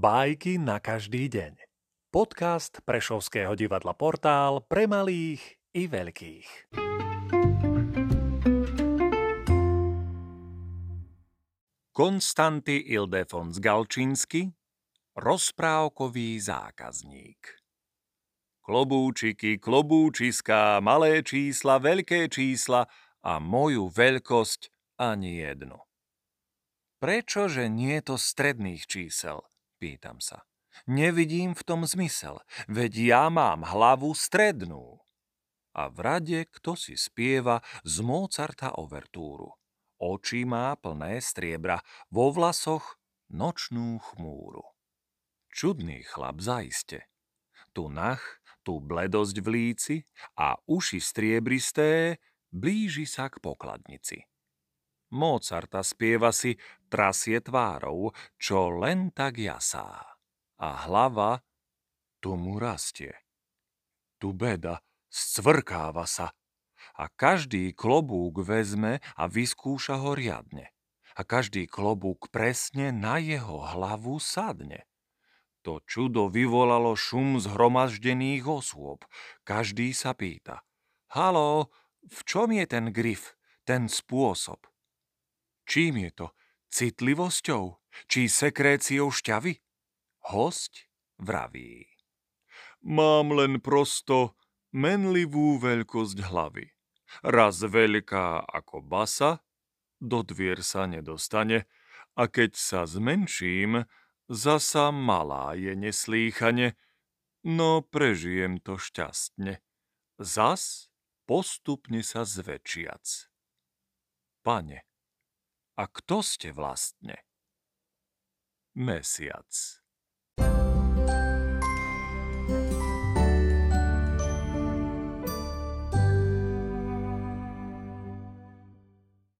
Bajky na každý deň. Podcast Prešovského divadla Portál pre malých i veľkých. Konstanty Ildefons Galčinsky Rozprávkový zákazník Klobúčiky, klobúčiská, malé čísla, veľké čísla a moju veľkosť ani jednu. Prečože nie to stredných čísel? Pýtam sa. Nevidím v tom zmysel, veď ja mám hlavu strednú. A v rade kto si spieva z Mozarta overtúru. Oči má plné striebra, vo vlasoch nočnú chmúru. Čudný chlap zaiste. Tu nach, tu bledosť v líci a uši striebristé blíži sa k pokladnici. Mozarta spieva si trasie tvárou, čo len tak jasá. A hlava tu mu rastie. Tu beda scvrkáva sa a každý klobúk vezme a vyskúša ho riadne. A každý klobúk presne na jeho hlavu sadne. To čudo vyvolalo šum zhromaždených osôb. Každý sa pýta. Halo, v čom je ten grif, ten spôsob? Čím je to? Citlivosťou? Či sekréciou šťavy? Hosť vraví. Mám len prosto menlivú veľkosť hlavy. Raz veľká ako basa, do dvier sa nedostane, a keď sa zmenším, zasa malá je neslýchane, no prežijem to šťastne. Zas postupne sa zväčšiac. Pane, a kto ste vlastne? Mesiac.